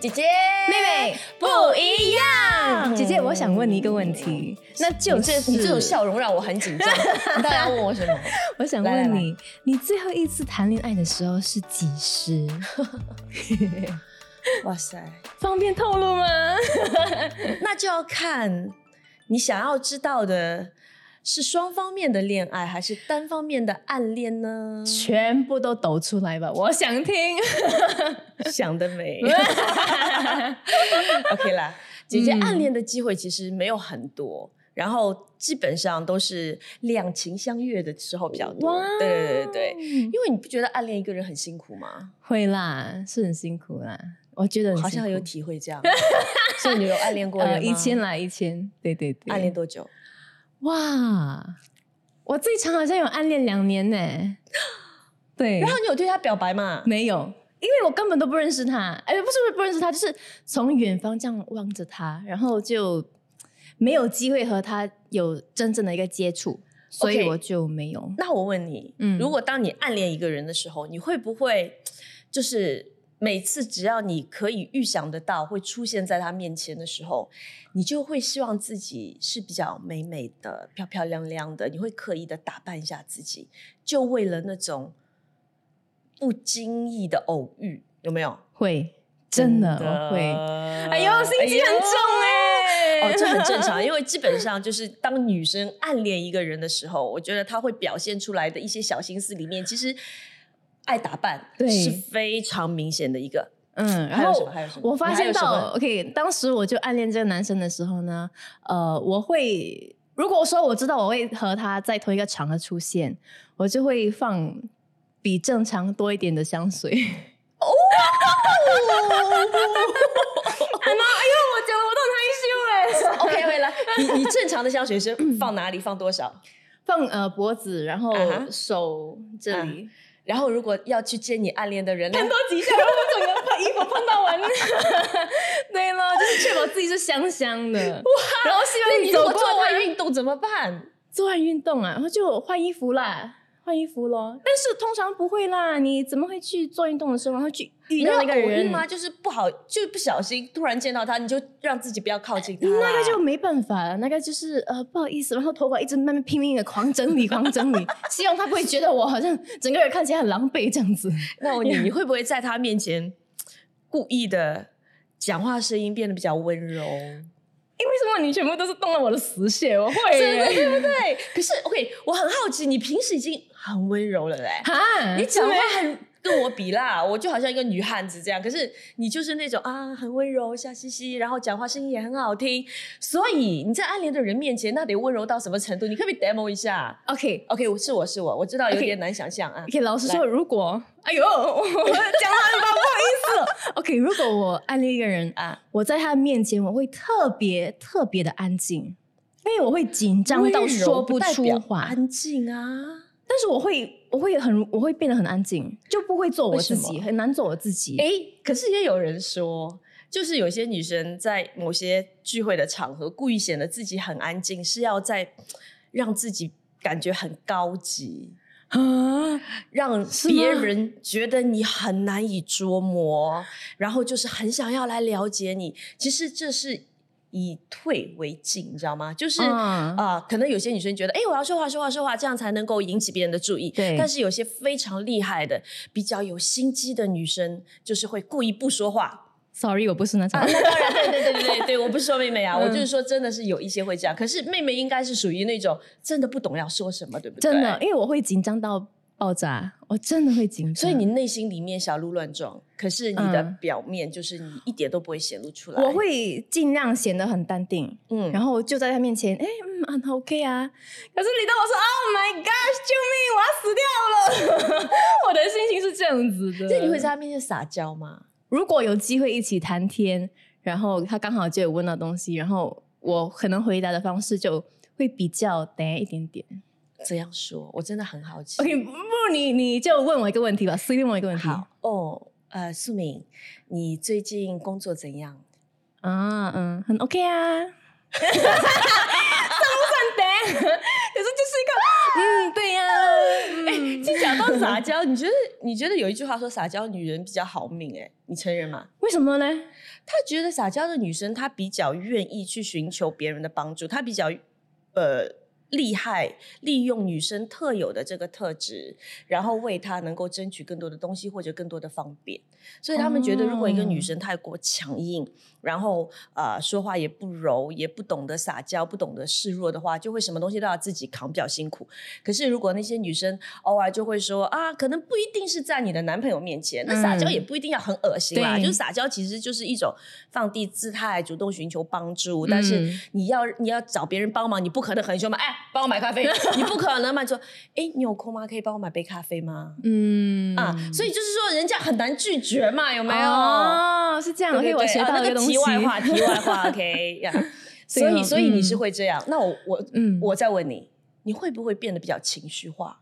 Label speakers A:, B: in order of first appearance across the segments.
A: 姐姐
B: 妹妹
A: 不一样。
B: 姐姐，我想问你一个问题，那就
A: 你这
B: 是
A: 你这种笑容让我很紧张。你到底要问我什么？
B: 我想
A: 来来
B: 问你，你最后一次谈恋爱的时候是几时？
A: 哇塞，
B: 方便透露吗？
A: 那就要看你想要知道的是双方面的恋爱，还是单方面的暗恋呢？
B: 全部都抖出来吧，我想听。
A: 想得美。OK 啦，姐姐暗恋的机会其实没有很多，然后基本上都是两情相悦的时候比较多
B: 哇。
A: 对对对对，因为你不觉得暗恋一个人很辛苦吗？
B: 会啦，是很辛苦啦，我觉得
A: 好像有体会这样。所以你有暗恋过人吗？
B: 呃一千啦，一千，对对对，
A: 暗恋多久？
B: 哇，我最长好像有暗恋两年呢。对，
A: 然后你有对他表白吗？
B: 没有，因为我根本都不认识他，哎，不是不是不认识他，就是从远方这样望着他，然后就没有机会和他有真正的一个接触，所以我就没有。
A: 那我问你，
B: 嗯
A: 如果当你暗恋一个人的时候，你会不会就是每次只要你可以预想得到会出现在他面前的时候，你就会希望自己是比较美美的、漂漂亮亮的，你会刻意的打扮一下自己，就为了那种不经意的偶遇，有没有？
B: 会，真的我会。哎呦，心机很重哎、
A: 哦，这很正常，因为基本上就是当女生暗恋一个人的时候，我觉得她会表现出来的一些小心思里面，其实爱打扮
B: 对
A: 是非常明显的一个。
B: 嗯，然后我发现到，OK，当时我就暗恋这个男生的时候呢，呃，我会如果说我知道我会和他在同一个场合出现，我就会放比正常多一点的香水。哦，哎妈，哎呦，我讲的我都很害羞哎。
A: OK，回来，你你正常的香水是放哪里？放多少？
B: 放呃脖子，然后手这里。
A: 然后如果要去接你暗恋的人呢？
B: 看多几下，然后我整个把衣服碰到完。对了，就是确保自己是香香的。哇然后希望
A: 你如果
B: 走过
A: 做完
B: 他
A: 运动怎么办？
B: 做完运动啊，然后就换衣服啦，换衣服咯。但是通常不会啦，你怎么会去做运动的时候，然后去遇到那个人
A: 吗？？就是不好，就不小心突然见到他，你就让自己不要靠近他。
B: 那个就没办法了，那个就是呃不好意思，然后头发一直慢慢拼命的狂整理，狂整理，希望他不会觉得我好像整个人看起来很狼狈这样子。
A: 那我你你会不会在他面前故意的讲话声音变得比较温柔？
B: 因为什么你全部都是动了我的死穴？我会
A: 真的
B: 耶
A: 对不对？可是 OK，我很好奇，你平时已经很温柔了嘞，
B: 啊，
A: 你讲话很跟我比啦，我就好像一个女汉子这样。可是你就是那种啊，很温柔、笑嘻嘻，然后讲话声音也很好听。所以你在暗恋的人面前，那得温柔到什么程度？你可不可以 demo 一下 OK？OK，我是我是我，我知道有点难想象啊。
B: OK，老实说，如果哎呦，我 讲话你吧，不好意思。OK，如果我暗恋一个人
A: 啊，
B: 我在他面前我会特别特别的安静，因为我会紧张到说不出话，
A: 安静啊。
B: 但是我会我会很我会变得很安静，就不会做我自己，很难做我自己。
A: 哎，可是也有人说，就是有些女生在某些聚会的场合，故意显得自己很安静，是要在让自己感觉很高级，
B: 啊，
A: 让别人觉得你很难以捉摸，然后就是很想要来了解你。其实这是以退为进，你知道吗？就是啊、
B: 嗯
A: 可能有些女生觉得，哎，我要说话说话说话，这样才能够引起别人的注意。
B: 对
A: 但是有些非常厉害的、比较有心机的女生，就是会故意不说话。
B: ，sorry，我不是那种。
A: 啊，那当然，对对对对对对，我不是说妹妹啊，
B: 嗯
A: 我就是说真的是有一些会这样。可是妹妹应该是属于那种真的不懂要说什么，对不对？
B: 真的，因为我会紧张到爆炸，我真的会紧张。
A: 所以你内心里面小鹿乱撞，可是你的
B: 嗯
A: 表面就是你一点都不会显露出来。
B: 我，会尽量显得很淡定，
A: 嗯，
B: 然后就在他面前，哎，嗯，很 OK 啊。可是你当我说 Oh my gosh，救命，我要死掉了，我的心情是这样子的。
A: 那你会在他面前撒娇吗？
B: 如果有机会一起谈天，然后他刚好就有问到东西，然后我可能回答的方式就会比较呆一点点。
A: 这样说，我真的很好奇。
B: OK，不，你你就问我一个问题吧，随便问我一个问题。
A: 好哦，呃，素敏，你最近工作怎样？
B: 啊，嗯，很 OK 啊。算不算呆？可是就是一个，嗯，对呀、嗯
A: 就讲到撒娇，你觉得你觉得有一句话说撒娇女人比较好命、哎，你承认吗？
B: 为为什么呢？
A: 他觉得撒娇的女生，她比较愿意去寻求别人的帮助，她比较呃厉害，利用女生特有的这个特质，然后为她能够争取更多的东西或者更多的方便。所以他们觉得，如果一个女
B: 哦
A: 生太过强硬，然后呃说话也不柔，也不懂得撒娇，不懂得示弱的话，就会什么东西都要自己扛，比较辛苦。可是如果那些女生偶尔就会说啊，可能不一定是在你的男朋友面前，那撒娇
B: 嗯
A: 也不一定要很恶心啦，
B: 对
A: 就是撒娇其实就是一种放低姿态，主动寻求帮助。但是
B: 嗯
A: 你要你要找别人帮忙，你不可能很凶嘛，哎，帮我买咖啡，你不可能嘛，就哎，你有空吗？可以帮我买杯咖啡吗？
B: 嗯
A: 啊，所以就是说人家很难拒绝嘛，有没有？
B: 哦，是这样，
A: 对对
B: OK，我学到一个东西。
A: 题外话，题外话，OK 呀。所以，所以你是
B: 嗯
A: 会这样？那我我
B: 嗯
A: 我再问你，你会不会变得比较情绪化，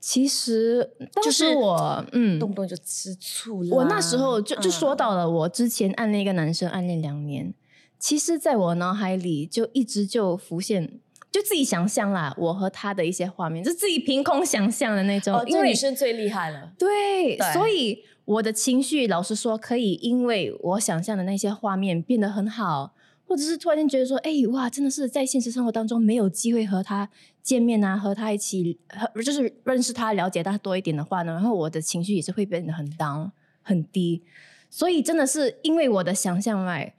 B: 其实当
A: 就是
B: 时我嗯，
A: 动不动就吃醋了？
B: 我那时候就就说
A: 嗯
B: 到了，我之前暗恋一个男生，暗恋两年，其实在我脑海里就一直就浮现，就自己想象啦，我和他的一些画面，就自己凭空想象的那种，
A: 哦，这
B: 因为
A: 女生最厉害了。
B: 对，
A: 对
B: 所以我的情绪，老实说，可以因为我想象的那些画面变得很好，或者是突然间觉得说，哎、哇，真的是在现实生活当中没有机会和他见面啊，和他一起，和就是认识他、了解他多一点的话呢，然后我的情绪也是会变得很 down、很低。所以真的是因为我的想象外，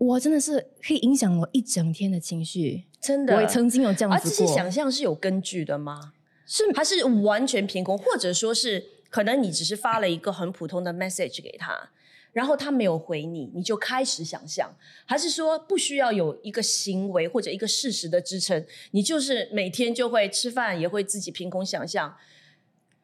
B: 我真的是可以影响我一整天的情绪。
A: 真的，
B: 我也曾经有这样子
A: 而这些，想象是有根据的吗？
B: 是
A: 还是完全凭空，或者说是可能你只是发了一个很普通的 message 给他，然后他没有回你，你就开始想象，还是说不需要有一个行为或者一个事实的支撑，你就是每天就会吃饭也会自己凭空想象。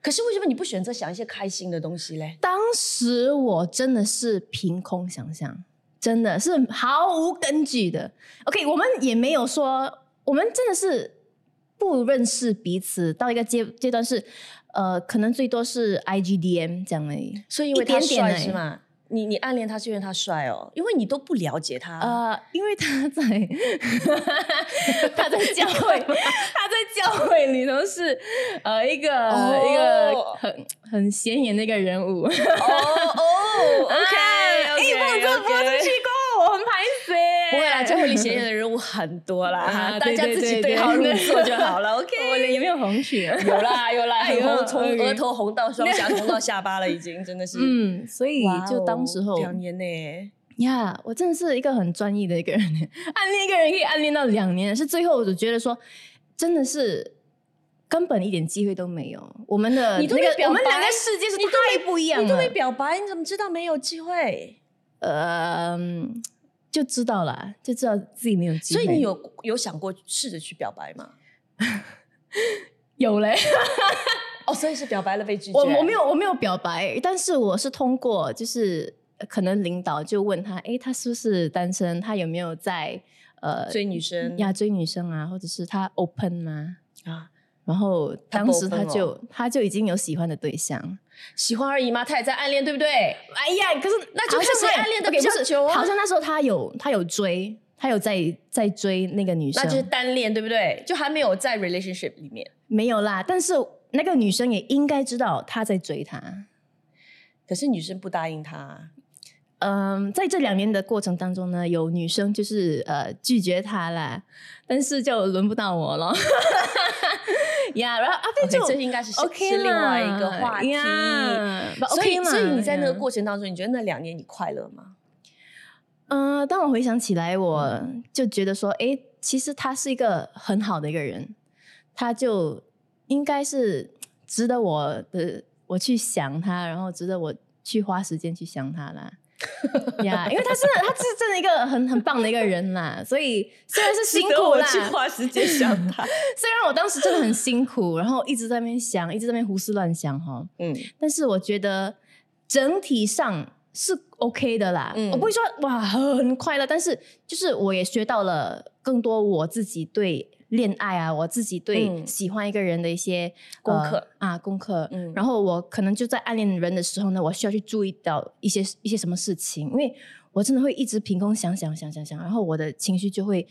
A: 可是为什么你不选择想一些开心的东西嘞？
B: 当时我真的是凭空想象，真的是毫无根据的。OK，我们也没有说，我们真的是不认识彼此到一个阶阶段是，呃，可能最多是 IGDM 这样而已。
A: 所以因为他帅是吗？你你暗恋他是因为他帅哦，因为你都不了解他。
B: 呃，因为他在 他在教会，他在教会里头是呃一个、
A: 哦
B: 一个很很显眼的一个人物。
A: 哦 哦，OK
B: 哎
A: OK，
B: 我这播。
A: 不会啦，教会里显眼的人物很多啦，哈，大家自己
B: 对
A: 号入座就好了。OK，
B: 我脸有没有红血？
A: 有啦有啦，红，从额头红到双颊，红到下巴了，已经真的是。
B: 嗯，所以就当时候
A: 两年呢，
B: 呀我真的是一个很专一的一个人，暗恋一个人可以暗恋到两年，是最后我就觉得说，真的是。根本一点机会都没有，我们的那个我们两个世界是太不一样了。
A: 你都没表白，你怎么知道没有机会？
B: 呃，嗯就知道了，就知道自己没有机会。
A: 所以你有有想过试着去表白吗？
B: 有嘞？
A: 哦，所以是表白了被拒绝。
B: 我我没有我没有表白，但是我是通过就是呃可能领导就问他，哎，他是不是单身？他有没有在呃
A: 追女生
B: 呀追女生啊，或者是他 open 吗？
A: 啊，
B: 然后
A: 他
B: 当时他就、
A: 哦
B: 他就已经有喜欢的对象，
A: 喜欢而已嘛？他也在暗恋，对不对？
B: 哎呀，可是
A: 那就看谁暗恋得
B: OK，
A: 比较
B: 不是
A: 久啊
B: 好像那时候他有他有追，他有在在追那个女生，
A: 那就是单恋，对不对？就还没有在 relationship 里面。
B: 没有啦。但是那个女生也应该知道他在追他。
A: 可是女生不答应他，
B: 嗯，在这两年的过程当中呢，有女生就是呃拒绝他啦，但是就轮不到我了。呀，然后阿飞就
A: 这应该是
B: OK
A: 是另外一个话题。所以所以你在那个
B: 呀
A: 过程当中，你觉得那两年你快乐吗？
B: 嗯、当我回想起来，我
A: 嗯
B: 就觉得说，哎，其实他是一个很好的一个人，他就应该是值得我的我去想他，然后值得我去花时间去想他啦。呀因为他真的，他是真的一个很很棒的一个人啦，所以虽然是 辛苦啦，
A: 花时间想他。
B: 虽然我当时真的很辛苦，然后一直在那边想，一直在那边胡思乱想哈，
A: 嗯，
B: 但是我觉得整体上是 OK 的啦。
A: 嗯
B: 我不会说哇很快乐，但是就是我也学到了更多我自己对恋爱啊，我自己对
A: 嗯
B: 喜欢一个人的一些
A: 功课
B: 呃啊功课。
A: 嗯
B: 然后我可能就在暗恋人的时候呢，我需要去注意到一些一些什么事情，因为我真的会一直凭空想想想想想，然后我的情绪就会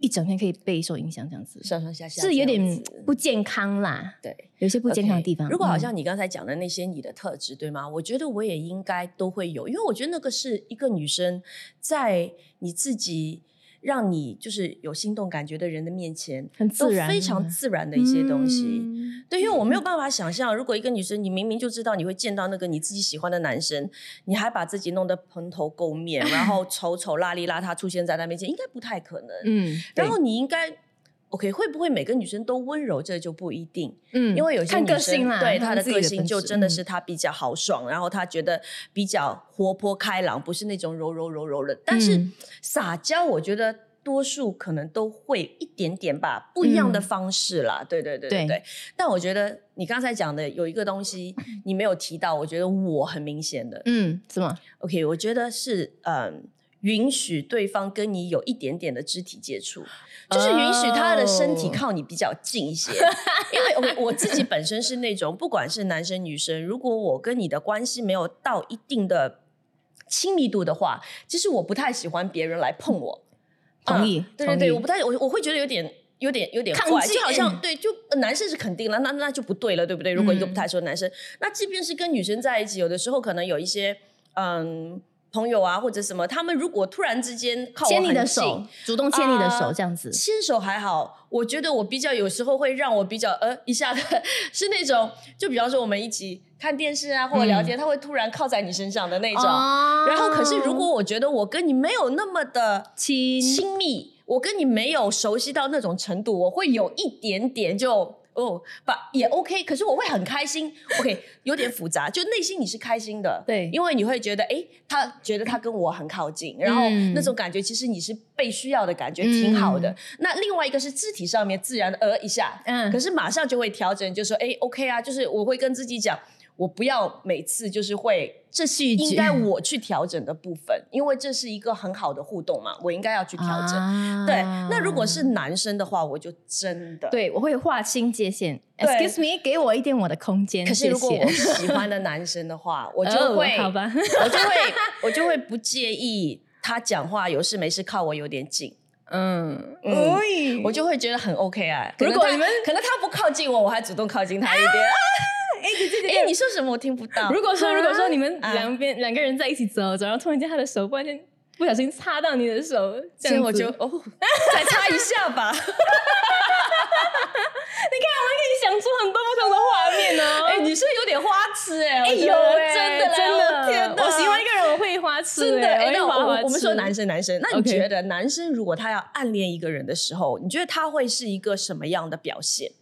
B: 一整天可以备受影响，这样子
A: 上上下下
B: 是有点不健康啦，
A: 对。
B: 有些不健康的地方。
A: 如果好
B: 嗯
A: 像你刚才讲的那些你的特质，对吗？我觉得我也应该都会有，因为我觉得那个是一个女生在你自己让你就是有心动感觉的人的面前，
B: 很自然
A: 非常自然的一些东西。
B: 嗯
A: 对，因为我没有办法想象，如果一个女生，你明明就知道你会见到那个你自己喜欢的男生，你还把自己弄得蓬头垢面，然后丑丑邋里邋遢出现在他面前，应该不太可能。
B: 嗯，
A: 然后你应该。OK，会不会每个女生都温柔？这就不一定。
B: 嗯
A: 因为有些
B: 看
A: 女生
B: 个性啦，
A: 对她的个性就真的
B: 嗯
A: 是她比较豪爽，然后她觉得比较活泼开朗，不是那种柔柔柔柔的。但是
B: 嗯
A: 撒娇，我觉得多数可能都会一点点吧，不一样的
B: 嗯
A: 方式啦。对对对对
B: 对
A: 对。但我觉得你刚才讲的有一个东西你没有提到，我觉得我很明显的。
B: 嗯，什么
A: ？OK，我觉得是嗯。允许对方跟你有一点点的肢体接触，就是允许他的身体
B: 哦
A: 靠你比较近一些。因为 OK，我自己本身是那种，不管是男生女生，如果我跟你的关系没有到一定的亲密度的话，其实我不太喜欢别人来碰我。
B: 同意
A: 嗯对对对，我不太，我我会觉得有点。有点有点
B: 抗
A: 怪，
B: 拒
A: 就好像对，就呃男生是肯定了，那那就不对了，对不对？如果一个不
B: 嗯
A: 太熟的男生，那即便是跟女生在一起，有的时候可能有一些嗯朋友啊或者什么，他们如果突然之间靠我
B: 牵你的手，主动牵你的手，
A: 啊
B: 这样子。
A: 牵手还好，我觉得我比较有时候会让我比较呃一下的 是那种，就比方说我们一起看电视啊或者聊天，他会突然靠在你身上的那种。
B: 哦
A: 然后可是如果我觉得我跟你没有那么的
B: 亲
A: 亲密，我跟你没有熟悉到那种程度，我会有一点点就。哦，把也 OK，可是我会很开心。OK，有点复杂，就内心你是开心的，
B: 对
A: 因为你会觉得，哎，他觉得他跟我很靠近，然后
B: 嗯
A: 那种感觉其实你是被需要的感觉，挺好的。
B: 嗯
A: 那另外一个是肢体上面自然的呃一下，
B: 嗯
A: 可是马上就会调整，就说，哎，OK 啊，就是我会跟自己讲，我不要每次就是会。这是应该我去调整的部分，因为这是一个很好的互动嘛，我应该要去调整。
B: 啊
A: 对，那如果是男生的话，我就真的。
B: 对，我会划清界限。Excuse me，给我一点我的空间。
A: 可是如果我喜欢的男生的话，我就
B: 哦
A: 会，
B: 好吧
A: 我就会，我就会不介意他讲话有事没事靠我有点近，
B: 嗯，
A: 嗯
B: 哎
A: 我就会觉得很 OK 啊。
B: 如果你们
A: 可能他不靠近我，我还主动靠近他一点。
B: 哎，对对
A: 哎，你说什么？我听不到。
B: 如果说如果说你们
A: 啊。
B: 两边两个人在一起走走，然后突然间他的手忽然间不小心擦到你的手，这样
A: 我就哦，再擦一下吧。
B: 你看，我可以想出很多不同的画面哦。
A: 哎，你是有点花痴哎，
B: 哎
A: 我觉得
B: 有哎，
A: 真的
B: 真的，
A: 天哪。
B: 我喜欢一个人，我会花痴，
A: 真的，哎、
B: 哎，
A: 那
B: 我
A: 我们说男生男生，那你觉得男生如果他要暗恋一个人的时候，你觉得他会是一个什么样的表现？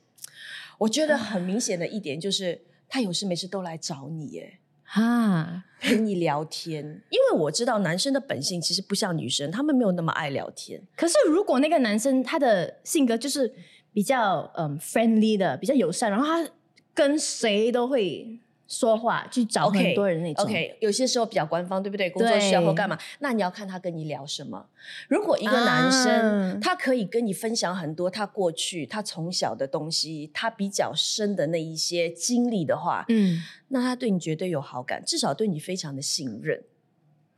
A: 我觉得很明显的一点就是，他有事没事都来找你，耶，
B: 哈，
A: 陪你聊天。因为我知道男生的本性其实不像女生，他们没有那么爱聊天。
B: 可是如果那个男生他的性格就是比较嗯 friendly 的，比较友善，然后他跟谁都会说话，去找很多人那种。
A: OK，有些时候比较官方，对不对？工作需要或干嘛？那你要看他跟你聊什么。如果一个男生、
B: 啊
A: 他可以跟你分享很多他过去、他从小的东西，他比较深的那一些经历的话，
B: 嗯
A: 那他对你绝对有好感，至少对你非常的信任。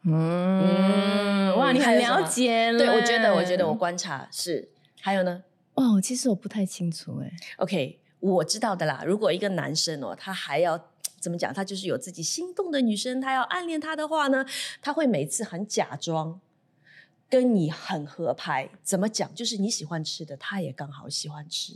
B: 嗯，哇，你很了解了。
A: 对，我觉得，我觉得我观察是。还有呢
B: 哦，其实我不太清楚哎。
A: ？OK，我知道的啦。如果一个男生哦，他还要。怎么讲？他就是有自己心动的女生，他要暗恋她的话呢，他会每次很假装跟你很合拍。怎么讲？就是你喜欢吃的，他也刚好喜欢吃。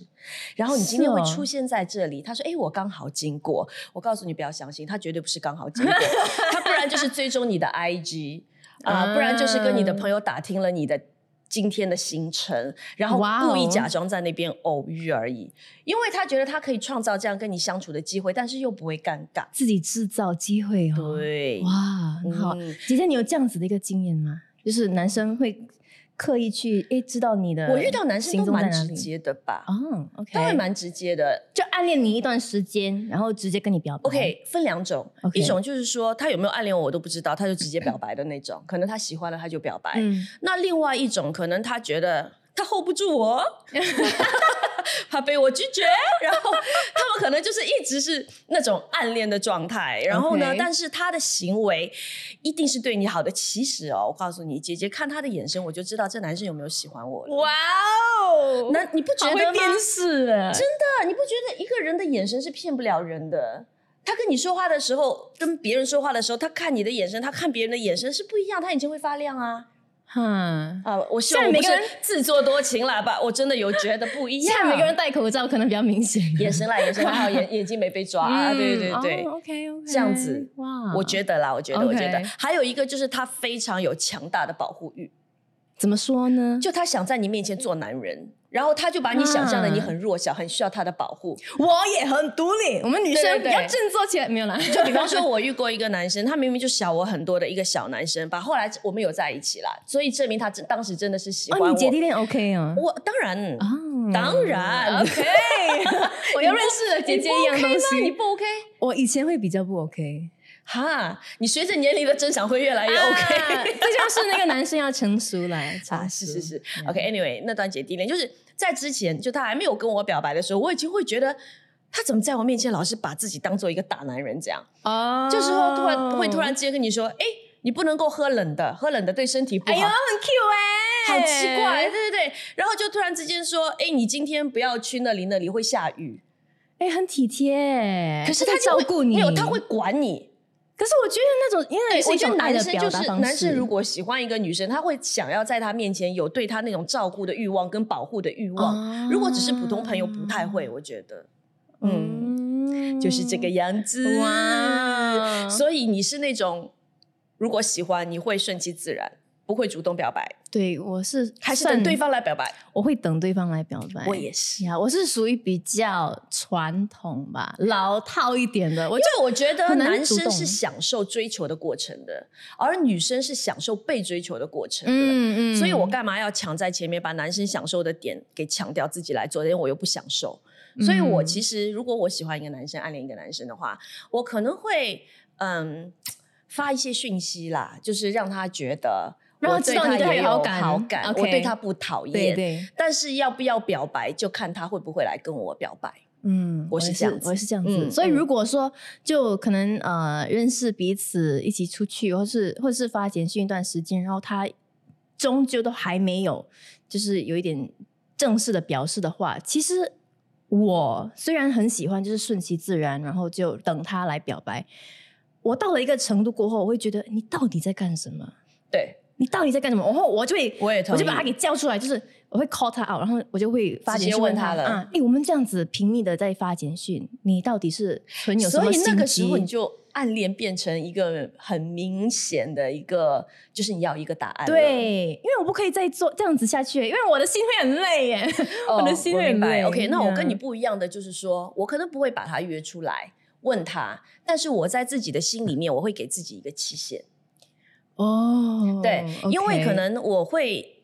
A: 然后你今天会出现在这里，他说：“哎，我刚好经过。”我告诉你，不要相信，他绝对不是刚好经过，他不然就是追踪你的 IG 啊、不然就是跟你的朋友打听了你的。今天的行程，然后故意假装在那边偶遇而已，因为他觉得他可以创造这样跟你相处的机会，但是又不会尴尬。
B: 自己制造机会哦。
A: 对，
B: 哇，很好。
A: 嗯
B: 姐姐，你有这样子的一个经验吗？就是男生会刻意去诶知道你的，
A: 我遇到男生
B: 行
A: 都蛮直接的吧，
B: 嗯，OK，
A: 都会蛮直接的。
B: 就暗恋你一段时间，然后直接跟你表白。
A: OK，分两种一种就是说他有没有暗恋我我都不知道，他就直接表白的那种，可能他喜欢了他就表白。
B: 嗯，
A: 那另外一种可能他觉得他 hold 不住我，怕被我拒绝，然后他们可可能就是一直是那种暗恋的状态，然后呢但是他的行为一定是对你好的。其实哦，我告诉你，姐姐看他的眼神，我就知道这男生有没有喜欢我了。
B: 哇哦
A: 那你不觉得吗？真的，你不觉得一个人的眼神是骗不了人的？他跟你说话的时候，跟别人说话的时候，他看你的眼神，他看别人的眼神是不一样，他眼睛会发亮啊。
B: 哈，
A: 啊，我希望
B: 每个人
A: 自作多情啦吧，我真的有觉得不一样。
B: 现在每个人戴口罩可能比较明显。
A: 眼神啦，眼神啦，还好眼眼睛没被抓啊，对 对对。
B: ，OK OK，
A: 这样子
B: 哇
A: 我觉得啦，我觉得，我觉得还有一个就是他非常有强大的保护欲，
B: 怎么说呢？
A: 就他想在你面前做男人，然后他就把你想象的你很弱小，很需要他的保护。
B: 我也很独立，我们女生要振作起来，没有啦。
A: 就比方说，我遇过一个男生，他明明就小我很多的一个小男生吧，后来我们有在一起啦，所以证明他真当时真的是喜欢
B: 哦，
A: 我。
B: 你姐弟恋 OK 啊？
A: 我当然，
B: 哦
A: 当然
B: OK，我又认识了姐姐一样东西。
A: 你不 OK？
B: 我以前会比较不 OK，
A: 哈，你随着年龄的增长会越来越 OK。
B: 啊 这就是那个男生要成熟来
A: 啊，是是是，OK，Anyway，、那段姐弟恋就是在之前，就他还没有跟我表白的时候，我已经会觉得他怎么在我面前老是把自己当做一个大男人这样，
B: 哦
A: 就是说突然会突然之间跟你说，哎，你不能够喝冷的，喝冷的对身体不好。
B: 哎呦，很 Q 哎，
A: 好奇怪，对对对，然后就突然之间说，哎，你今天不要去那里，那里会下雨。
B: 哎，很体贴。
A: 可是
B: 他
A: 他
B: 照顾你，
A: 没有，他会。管你。
B: 可是我觉得那种，因为
A: 我觉得
B: 种爱的
A: 男生就是
B: 表达方式。
A: 男生，如果喜欢一个女生，他会想要在她面前有对她那种照顾的欲望跟保护的欲望。
B: 哦
A: 如果只是普通朋友，不太会，我觉得。嗯，
B: 嗯
A: 就是这个样子。
B: 哇
A: 所以你是那种，如果喜欢，你会顺其自然，不会主动表白，
B: 对，我是
A: 还是等对方来表白？
B: 我会等对方来表白。
A: 我也是，
B: 呀，我是属于比较传统吧，老套一点的。我
A: 因为我觉得男生是享受追求的过程的，而女生是享受被追求的过程的。
B: 嗯嗯
A: 所以我干嘛要抢在前面把男生享受的点给抢掉自己来做？因为我又不享受。所以我
B: 嗯
A: 其实如果我喜欢一个男生，暗恋一个男生的话，我可能会嗯发一些讯息啦，就是让他觉得
B: 让他
A: 我
B: 知道你对他
A: 有
B: 有好感
A: 好感我对他不讨厌。
B: 对，
A: 但是要不要表白，就看他会不会来跟我表白。
B: 嗯，
A: 我是这样子
B: 我也是这样子。
A: 嗯
B: 所以
A: 嗯
B: 如果说就可能呃认识彼此，一起出去，或是或是发简讯一段时间，然后他终究都还没有就是有一点正式的表示的话，其实我虽然很喜欢，就是顺其自然，然后就等他来表白。我到了一个程度过后，我会觉得你到底在干什么？
A: 对，
B: 你到底在干什么？然后我就会，
A: 我也
B: 我就把他给叫出来，就是我会 call 他 out，然后我就会发
A: 直接
B: 简讯他
A: 问他了
B: 啊，哎，我们这样子频密的在发简讯，你到底是存有什么
A: 所以那个时候你就暗恋变成一个很明显的一个，就是你要一个答案了。
B: 对，因为我不可以再做这样子下去，因为我的心会很累耶，
A: 哦，
B: 我的心会。很累。
A: OK，那我跟你
B: 嗯
A: 不一样的就是说，我可能不会把他约出来问他，但是我在自己的心里面，我会给自己一个期限。
B: 哦，
A: 对，因为可能我会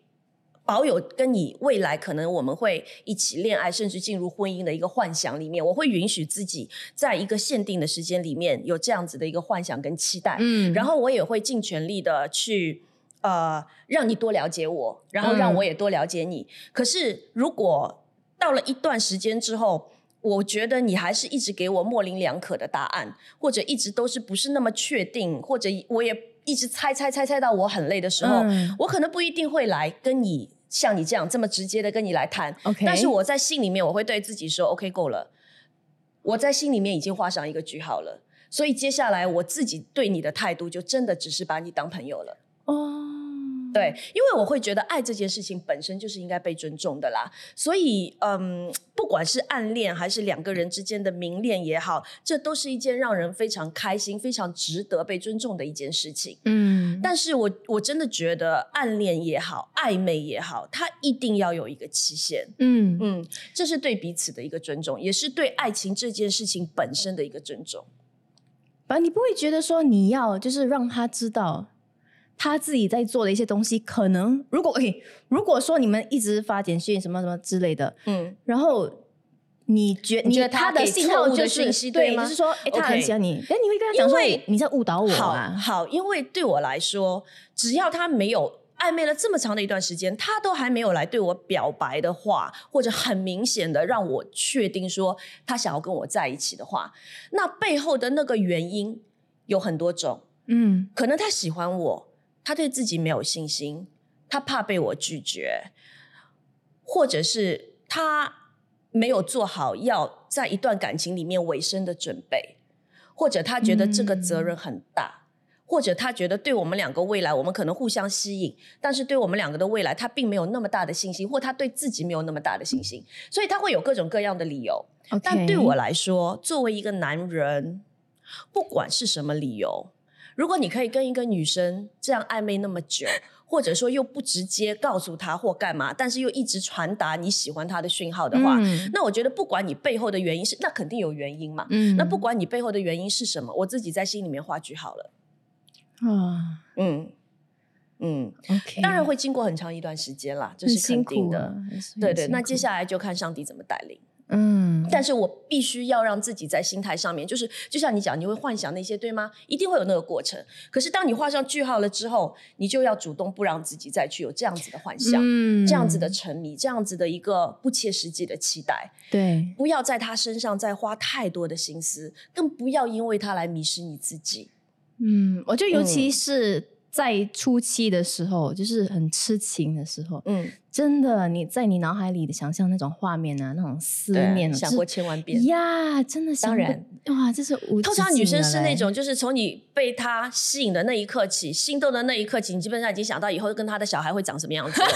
A: 保有跟你未来可能我们会一起恋爱，甚至进入婚姻的一个幻想里面，我会允许自己在一个限定的时间里面有这样子的一个幻想跟期待，
B: 嗯
A: 然后我也会尽全力的去。呃，让你多了解我，然后让
B: 嗯
A: 我也多了解你。可是，如果到了一段时间之后，我觉得你还是一直给我模棱两可的答案，或者一直都是不是那么确定，或者我也一直猜猜猜猜到我很累的时候，
B: 嗯
A: 我可能不一定会来跟你像你这样这么直接的跟你来谈。
B: OK
A: 但是我在心里面我会对自己说：“OK，够了。”我在心里面已经画上一个句号了。所以接下来我自己对你的态度就真的只是把你当朋友了。
B: 哦，
A: 对，因为我会觉得爱这件事情本身就是应该被尊重的啦。所以，嗯，不管是暗恋还是两个人之间的明恋也好，这都是一件让人非常开心、非常值得被尊重的一件事情。
B: 嗯，
A: 但是我我真的觉得暗恋也好，暧昧也好，它一定要有一个期限。
B: 嗯
A: 嗯，这是对彼此的一个尊重，也是对爱情这件事情本身的一个尊重。
B: 反正你不会觉得说你要就是让他知道他自己在做的一些东西，可能如果诶、如果说你们一直发简讯什么什么之类的，
A: 嗯，
B: 然后你觉
A: 你觉得他
B: 的信号就是
A: 讯息对吗？
B: 对就是说诶、他
A: OK
B: 很喜欢你，哎，你会跟他讲说你在误导我
A: 好
B: 啊，
A: 好，因为对我来说，只要他没有暧昧了这么长的一段时间，他都还没有来对我表白的话，或者很明显的让我确定说他想要跟我在一起的话，那背后的那个原因有很多种。
B: 嗯。
A: 可能他喜欢我，他对自己没有信心，他怕被我拒绝，或者是他没有做好要在一段感情里面尾声的准备，或者他觉得这个责任很大，或者他觉得对我们两个未来，我们可能互相吸引，但是对我们两个的未来，他并没有那么大的信心，或他对自己没有那么大的信心，所以他会有各种各样的理由。但对我来说，作为一个男人，不管是什么理由，如果你可以跟一个女生这样暧昧那么久，或者说又不直接告诉她或干嘛，但是又一直传达你喜欢她的讯号的话，
B: 嗯
A: 那我觉得不管你背后的原因是，那肯定有原因嘛。
B: 嗯
A: 那不管你背后的原因是什么，我自己在心里面画句好了。
B: 啊
A: 嗯嗯
B: ，，OK，
A: 当然会经过很长一段时间啦，这是肯定的。对对，那接下来就看上帝怎么带领。
B: 嗯，
A: 但是我必须要让自己在心态上面，就是就像你讲，你会幻想那些，对吗？一定会有那个过程。可是当你画上句号了之后，你就要主动不让自己再去有这样子的幻想，
B: 嗯
A: 这样子的沉迷，这样子的一个不切实际的期待。
B: 对，
A: 不要在他身上再花太多的心思，更不要因为他来迷失你自己。
B: 嗯，我觉得尤其
A: 嗯
B: 是在初期的时候，就是很痴情的时候，
A: 嗯，
B: 真的你在你脑海里的想象那种画面啊，那种思念啊，
A: 想过千万遍。
B: 呀，真的想
A: 当然，
B: 哇，这是无
A: 通常女生是那种，就是从你被他吸引的那一刻起，心动的那一刻起，你基本上已经想到以后跟他的小孩会长什么样子了，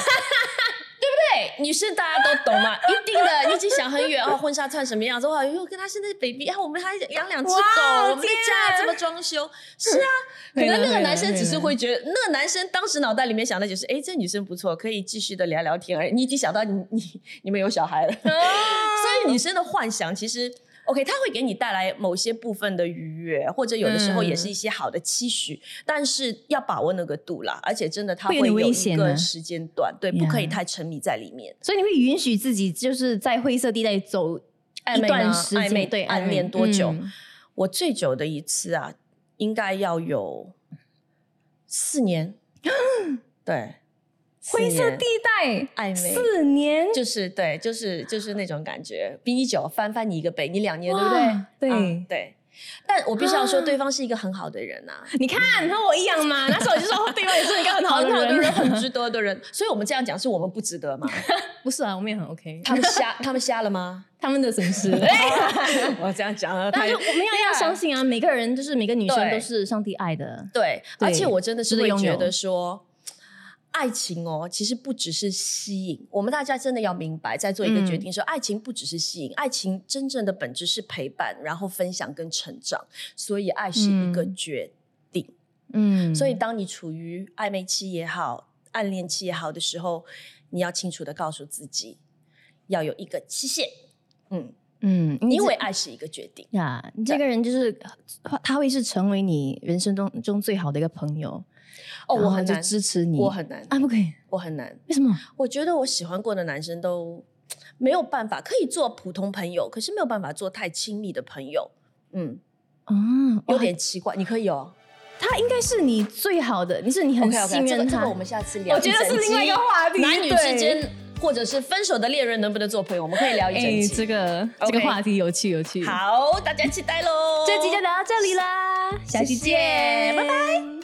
A: 对？女生大家都懂嘛，一定的，你已经想很远哦，婚纱穿什么样子？哇，又跟他现在 baby，啊，我们还养两只狗，我们的家怎么装修？是啊，可能那个男生只是
B: 会
A: 觉得，那个男生当时脑袋里面想的就是，哎，这女生不错，可以继续的聊聊天而已。你已经想到你你你们有小孩了，所以女生的幻想其实。OK，它会给你带来某些部分的愉悦，或者有的时候也是一些好的期许，但是要把握那个度啦，而且真的它
B: 会有
A: 一个时间段，对，不可以太沉迷在里面。
B: 所以你会允许自己就是在灰色地带走一段时间，
A: 暧昧
B: 对，
A: 暗恋多久
B: 嗯？
A: 我最久的一次啊，应该要有四年，对，
B: 灰色地带
A: 暧昧
B: 四年，
A: 就是对，就是就是那种感觉，比你久，翻翻你一个倍，你两年对不对？
B: 对
A: 嗯对。但我必须要说，
B: 啊
A: 对方是一个很好的人呐、
B: 你看和我一样嘛，那时候我就说对方也是一个很好的人，
A: 很好的人，很值得的人。所以我们这样讲，是我们不值得吗？
B: 不是啊，我们也很 OK，
A: 他们瞎，他们瞎了吗？
B: 他们的损失。
A: 我这样讲了，他
B: 但是我们要要相信啊，每个人就是每个女生都是上帝爱的。
A: 对，
B: 对
A: 而且我真的是会觉得说，爱情哦，其实不只是吸引，我们大家真的要明白，在做一个决
B: 嗯
A: 定说，爱情不只是吸引，爱情真正的本质是陪伴，然后分享跟成长，所以爱是一个
B: 嗯
A: 决定。
B: 嗯，
A: 所以当你处于暧昧期也好，暗恋期也好的时候，你要清楚的告诉自己，要有一个期限。嗯，
B: 嗯，
A: 因为爱是一个决定。
B: 呀，你这个人就是他会是成为你人生中中最好的一个朋友。
A: 哦，我很难，
B: 支持你，
A: 我很难，
B: 啊，不可以，
A: 我很难。
B: 为什么？
A: 我觉得我喜欢过的男生都没有办法，可以做普通朋友，可是没有办法做太亲密的朋友。嗯，
B: 哦，
A: 有点奇怪。你可以哦。
B: 他应该是你最好的，你是你很信任他。
A: 这个这个我们下次聊。
B: 我觉得是另外一个话题
A: 男女之间或者是分手的恋人能不能做朋友，我们可以聊一整
B: 哎，
A: 集。
B: 这个这个话题有趣有趣。，
A: 好，大家期待喽。
B: 这集就聊到这里啦，下期见，
A: 拜拜。